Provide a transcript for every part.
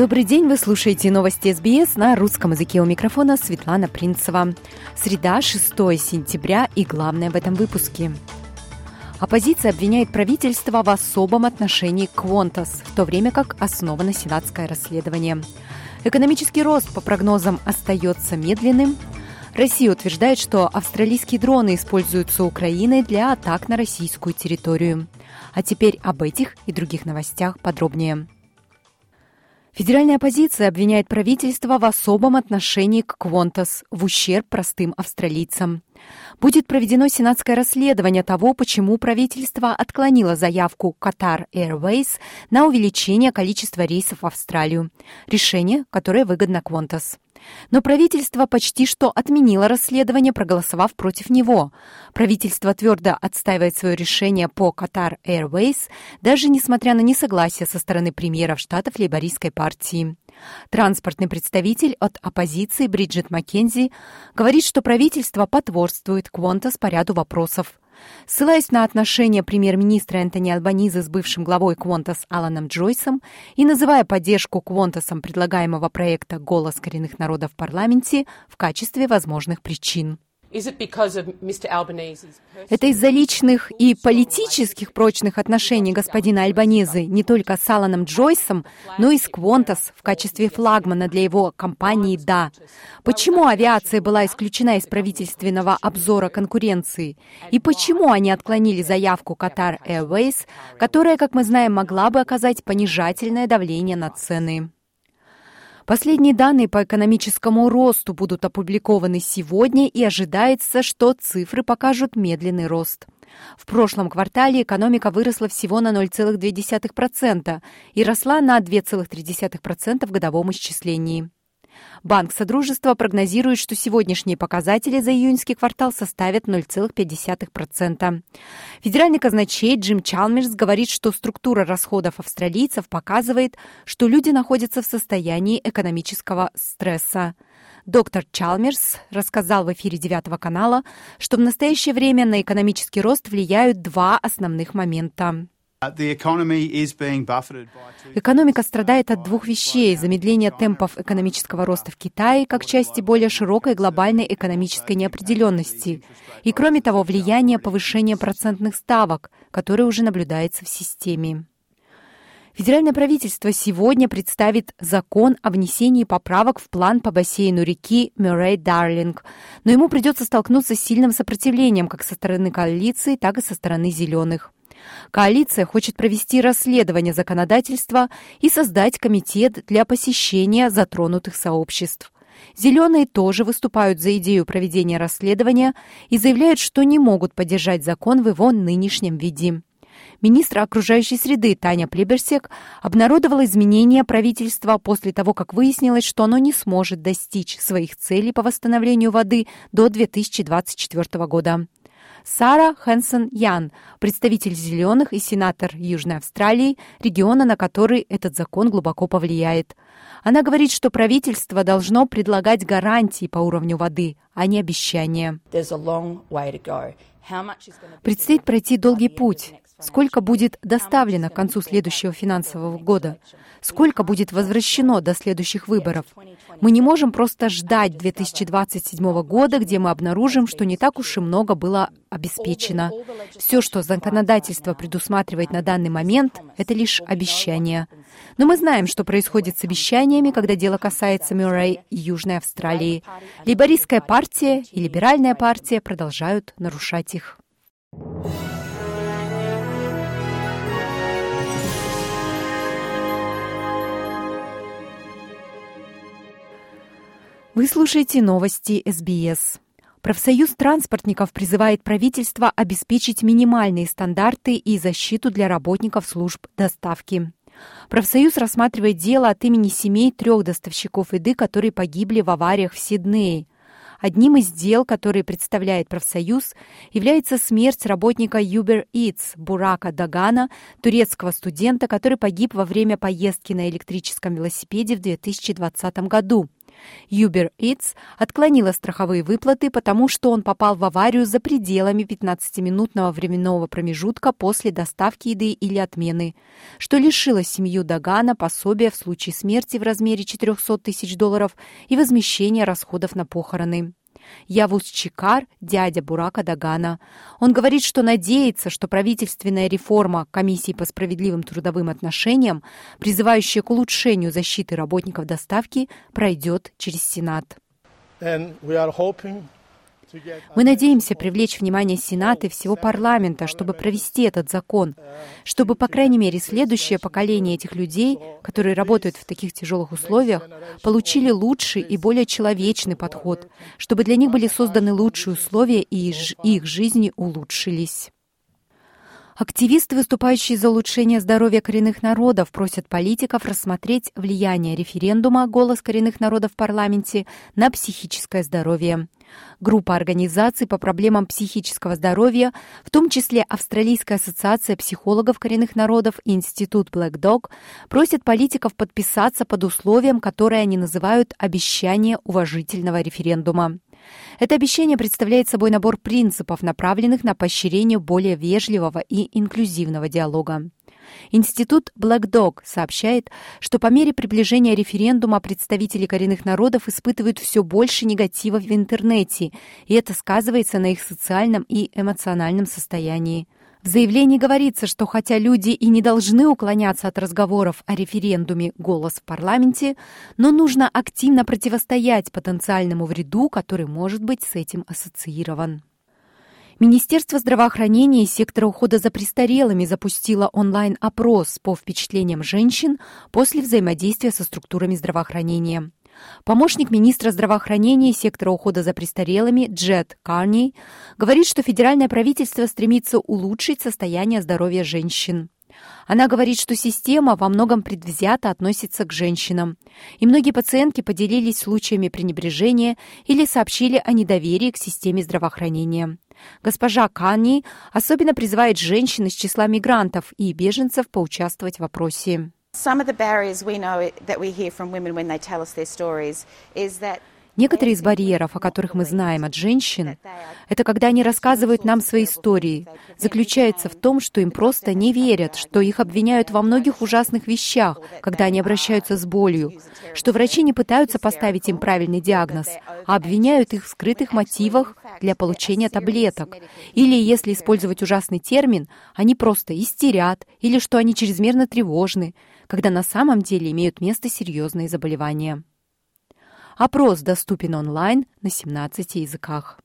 Добрый день, вы слушаете новости СБС на русском языке у микрофона Светлана Принцева. Среда, 6 сентября и главное в этом выпуске. Оппозиция обвиняет правительство в особом отношении к Квонтас, в то время как основано сенатское расследование. Экономический рост, по прогнозам, остается медленным. Россия утверждает, что австралийские дроны используются Украиной для атак на российскую территорию. А теперь об этих и других новостях подробнее. Федеральная оппозиция обвиняет правительство в особом отношении к Квонтас в ущерб простым австралийцам. Будет проведено сенатское расследование того, почему правительство отклонило заявку Qatar Airways на увеличение количества рейсов в Австралию. Решение, которое выгодно Квонтас. Но правительство почти что отменило расследование, проголосовав против него. Правительство твердо отстаивает свое решение по Qatar Airways, даже несмотря на несогласие со стороны премьеров штатов лейбористской партии. Транспортный представитель от оппозиции Бриджит Маккензи говорит, что правительство потворствует Квонтас по ряду вопросов. Ссылаясь на отношения премьер-министра Энтони Албаниза с бывшим главой Квонтас Аланом Джойсом и называя поддержку Квонтасом предлагаемого проекта «Голос коренных народов» в парламенте в качестве возможных причин. Это из-за личных и политических прочных отношений господина Альбанизы не только с Аланом Джойсом, но и с Квонтас в качестве флагмана для его компании «Да». Почему авиация была исключена из правительственного обзора конкуренции? И почему они отклонили заявку Qatar Airways, которая, как мы знаем, могла бы оказать понижательное давление на цены? Последние данные по экономическому росту будут опубликованы сегодня и ожидается, что цифры покажут медленный рост. В прошлом квартале экономика выросла всего на 0,2% и росла на 2,3% в годовом исчислении. Банк Содружества прогнозирует, что сегодняшние показатели за июньский квартал составят 0,5%. Федеральный казначей Джим Чалмерс говорит, что структура расходов австралийцев показывает, что люди находятся в состоянии экономического стресса. Доктор Чалмерс рассказал в эфире девятого канала, что в настоящее время на экономический рост влияют два основных момента. Экономика страдает от двух вещей. Замедления темпов экономического роста в Китае как части более широкой глобальной экономической неопределенности. И кроме того, влияние повышения процентных ставок, которое уже наблюдается в системе. Федеральное правительство сегодня представит закон о внесении поправок в план по бассейну реки Мюррей-Дарлинг, но ему придется столкнуться с сильным сопротивлением как со стороны коалиции, так и со стороны зеленых. Коалиция хочет провести расследование законодательства и создать комитет для посещения затронутых сообществ. Зеленые тоже выступают за идею проведения расследования и заявляют, что не могут поддержать закон в его нынешнем виде. Министр окружающей среды Таня Плиберсек обнародовала изменения правительства после того, как выяснилось, что оно не сможет достичь своих целей по восстановлению воды до 2024 года. Сара Хэнсон Ян, представитель «Зеленых» и сенатор Южной Австралии, региона, на который этот закон глубоко повлияет. Она говорит, что правительство должно предлагать гарантии по уровню воды, а не обещания. Предстоит пройти долгий путь. Сколько будет доставлено к концу следующего финансового года? Сколько будет возвращено до следующих выборов? Мы не можем просто ждать 2027 года, где мы обнаружим, что не так уж и много было обеспечено. Все, что законодательство предусматривает на данный момент, это лишь обещания. Но мы знаем, что происходит с обещаниями, когда дело касается Мюррей и Южной Австралии. Либористская партия и либеральная партия продолжают нарушать их. Вы слушаете новости СБС. Профсоюз транспортников призывает правительство обеспечить минимальные стандарты и защиту для работников служб доставки. Профсоюз рассматривает дело от имени семей трех доставщиков еды, которые погибли в авариях в Сиднее. Одним из дел, которые представляет профсоюз, является смерть работника Uber Eats Бурака Дагана, турецкого студента, который погиб во время поездки на электрическом велосипеде в 2020 году. Uber Eats отклонила страховые выплаты, потому что он попал в аварию за пределами 15-минутного временного промежутка после доставки еды или отмены, что лишило семью Дагана пособия в случае смерти в размере 400 тысяч долларов и возмещения расходов на похороны. Явус Чикар, дядя Бурака Дагана. Он говорит, что надеется, что правительственная реформа Комиссии по справедливым трудовым отношениям, призывающая к улучшению защиты работников доставки, пройдет через Сенат. And we are hoping мы надеемся привлечь внимание Сената и всего парламента, чтобы провести этот закон, чтобы, по крайней мере, следующее поколение этих людей, которые работают в таких тяжелых условиях, получили лучший и более человечный подход, чтобы для них были созданы лучшие условия и их жизни улучшились. Активисты, выступающие за улучшение здоровья коренных народов, просят политиков рассмотреть влияние референдума «Голос коренных народов» в парламенте на психическое здоровье. Группа организаций по проблемам психического здоровья, в том числе Австралийская ассоциация психологов коренных народов и Институт Black Dog, просят политиков подписаться под условием, которое они называют «обещание уважительного референдума». Это обещание представляет собой набор принципов, направленных на поощрение более вежливого и инклюзивного диалога. Институт Black Dog сообщает, что по мере приближения референдума представители коренных народов испытывают все больше негатива в интернете, и это сказывается на их социальном и эмоциональном состоянии. В заявлении говорится, что хотя люди и не должны уклоняться от разговоров о референдуме «Голос в парламенте», но нужно активно противостоять потенциальному вреду, который может быть с этим ассоциирован. Министерство здравоохранения и сектора ухода за престарелыми запустило онлайн-опрос по впечатлениям женщин после взаимодействия со структурами здравоохранения. Помощник министра здравоохранения сектора ухода за престарелыми Джет Карни говорит, что федеральное правительство стремится улучшить состояние здоровья женщин. Она говорит, что система во многом предвзято относится к женщинам, и многие пациентки поделились случаями пренебрежения или сообщили о недоверии к системе здравоохранения. Госпожа Канни особенно призывает женщин из числа мигрантов и беженцев поучаствовать в вопросе. Некоторые из барьеров, о которых мы знаем от женщин, это когда они рассказывают нам свои истории, заключается в том, что им просто не верят, что их обвиняют во многих ужасных вещах, когда они обращаются с болью, что врачи не пытаются поставить им правильный диагноз, а обвиняют их в скрытых мотивах для получения таблеток. Или, если использовать ужасный термин, они просто истерят, или что они чрезмерно тревожны, когда на самом деле имеют место серьезные заболевания. Опрос доступен онлайн на 17 языках.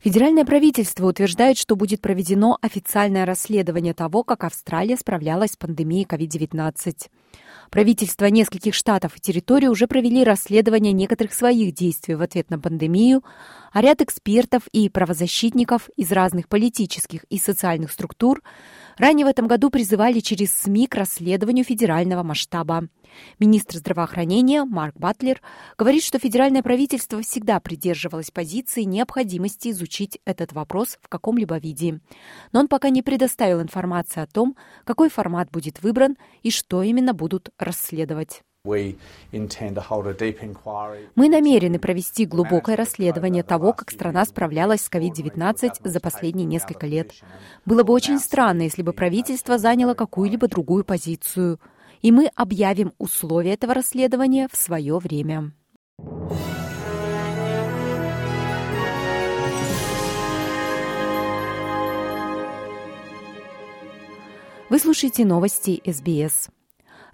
Федеральное правительство утверждает, что будет проведено официальное расследование того, как Австралия справлялась с пандемией COVID-19. Правительства нескольких штатов и территорий уже провели расследование некоторых своих действий в ответ на пандемию, а ряд экспертов и правозащитников из разных политических и социальных структур ранее в этом году призывали через СМИ к расследованию федерального масштаба. Министр здравоохранения Марк Батлер говорит, что федеральное правительство всегда придерживалось позиции необходимости изучить этот вопрос в каком-либо виде. Но он пока не предоставил информации о том, какой формат будет выбран и что именно будут расследовать. Мы намерены провести глубокое расследование того, как страна справлялась с COVID-19 за последние несколько лет. Было бы очень странно, если бы правительство заняло какую-либо другую позицию – и мы объявим условия этого расследования в свое время. Вы слушаете новости СБС.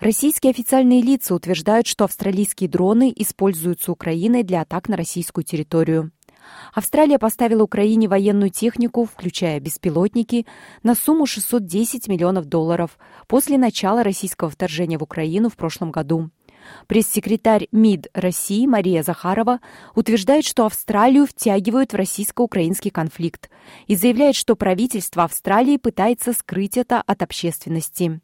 Российские официальные лица утверждают, что австралийские дроны используются Украиной для атак на российскую территорию. Австралия поставила Украине военную технику, включая беспилотники, на сумму 610 миллионов долларов после начала российского вторжения в Украину в прошлом году. Пресс-секретарь МИД России Мария Захарова утверждает, что Австралию втягивают в российско-украинский конфликт и заявляет, что правительство Австралии пытается скрыть это от общественности.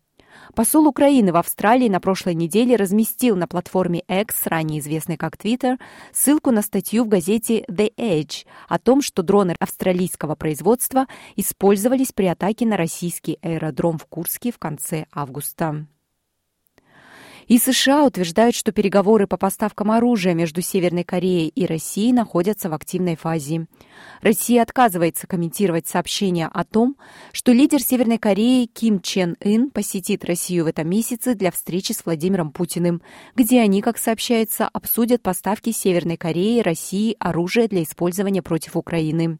Посол Украины в Австралии на прошлой неделе разместил на платформе X, ранее известной как Twitter, ссылку на статью в газете The Edge о том, что дроны австралийского производства использовались при атаке на российский аэродром в Курске в конце августа. И США утверждают, что переговоры по поставкам оружия между Северной Кореей и Россией находятся в активной фазе. Россия отказывается комментировать сообщения о том, что лидер Северной Кореи Ким Чен Ын посетит Россию в этом месяце для встречи с Владимиром Путиным, где они, как сообщается, обсудят поставки Северной Кореи России оружия для использования против Украины.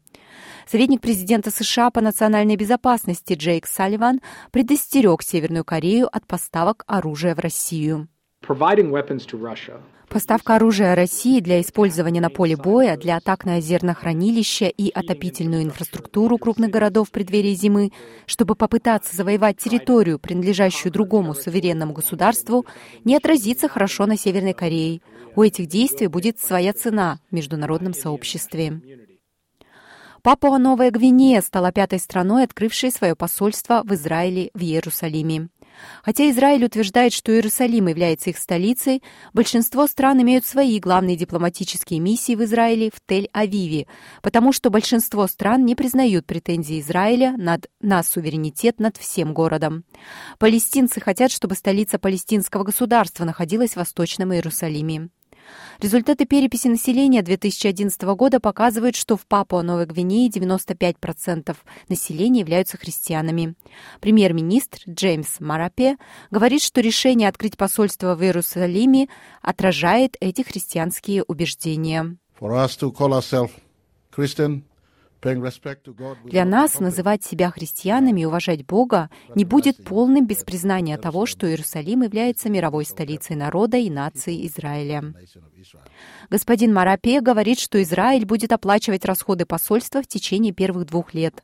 Советник президента США по национальной безопасности Джейк Салливан предостерег Северную Корею от поставок оружия в Россию. Поставка оружия России для использования на поле боя, для атак на озернохранилища и отопительную инфраструктуру крупных городов в преддверии зимы, чтобы попытаться завоевать территорию, принадлежащую другому суверенному государству, не отразится хорошо на Северной Корее. У этих действий будет своя цена в международном сообществе. Папуа-Новая Гвинея стала пятой страной, открывшей свое посольство в Израиле в Иерусалиме. Хотя Израиль утверждает, что Иерусалим является их столицей, большинство стран имеют свои главные дипломатические миссии в Израиле в Тель-Авиве, потому что большинство стран не признают претензии Израиля над, на суверенитет над всем городом. Палестинцы хотят, чтобы столица палестинского государства находилась в Восточном Иерусалиме. Результаты переписи населения 2011 года показывают, что в Папуа-Новой Гвинее 95% населения являются христианами. Премьер-министр Джеймс Марапе говорит, что решение открыть посольство в Иерусалиме отражает эти христианские убеждения. For us to call для нас называть себя христианами и уважать Бога не будет полным без признания того, что Иерусалим является мировой столицей народа и нации Израиля. Господин Марапе говорит, что Израиль будет оплачивать расходы посольства в течение первых двух лет.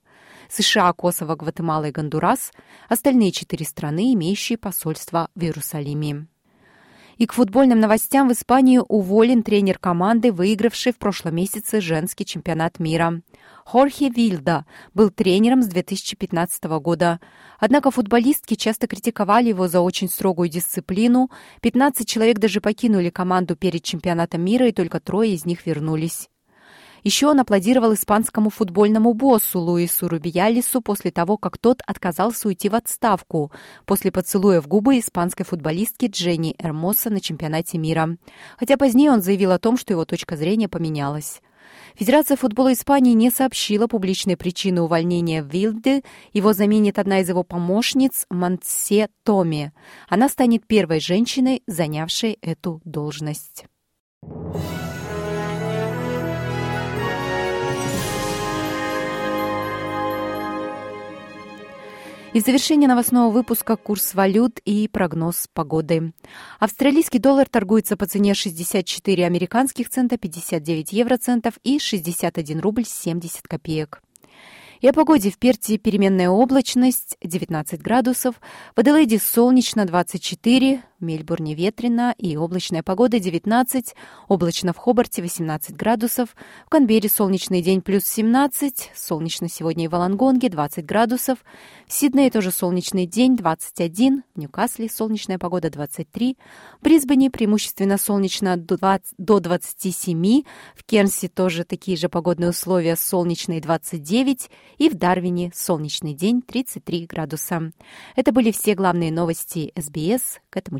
США, Косово, Гватемала и Гондурас – остальные четыре страны, имеющие посольство в Иерусалиме. И к футбольным новостям в Испании уволен тренер команды, выигравший в прошлом месяце женский чемпионат мира. Хорхе Вильда был тренером с 2015 года. Однако футболистки часто критиковали его за очень строгую дисциплину. 15 человек даже покинули команду перед чемпионатом мира, и только трое из них вернулись. Еще он аплодировал испанскому футбольному боссу Луису Рубиялису после того, как тот отказался уйти в отставку после поцелуя в губы испанской футболистки Дженни Эрмоса на чемпионате мира. Хотя позднее он заявил о том, что его точка зрения поменялась. Федерация футбола Испании не сообщила публичные причины увольнения Вилды. Его заменит одна из его помощниц Монсе Томи. Она станет первой женщиной, занявшей эту должность. И в завершение новостного выпуска курс валют и прогноз погоды. Австралийский доллар торгуется по цене 64 американских цента, 59 евроцентов и 61 рубль 70 копеек. И о погоде в Перте переменная облачность 19 градусов, в Аделаиде солнечно 24, в Мельбурне ветрено и облачная погода 19, облачно в Хобарте 18 градусов, в Канберре солнечный день плюс 17, солнечно сегодня и в Алангонге 20 градусов, в Сиднее тоже солнечный день 21, в Ньюкасле солнечная погода 23, в Брисбене преимущественно солнечно до, 20, до 27, в Кернсе тоже такие же погодные условия солнечные 29 и в Дарвине солнечный день 33 градуса. Это были все главные новости СБС к этому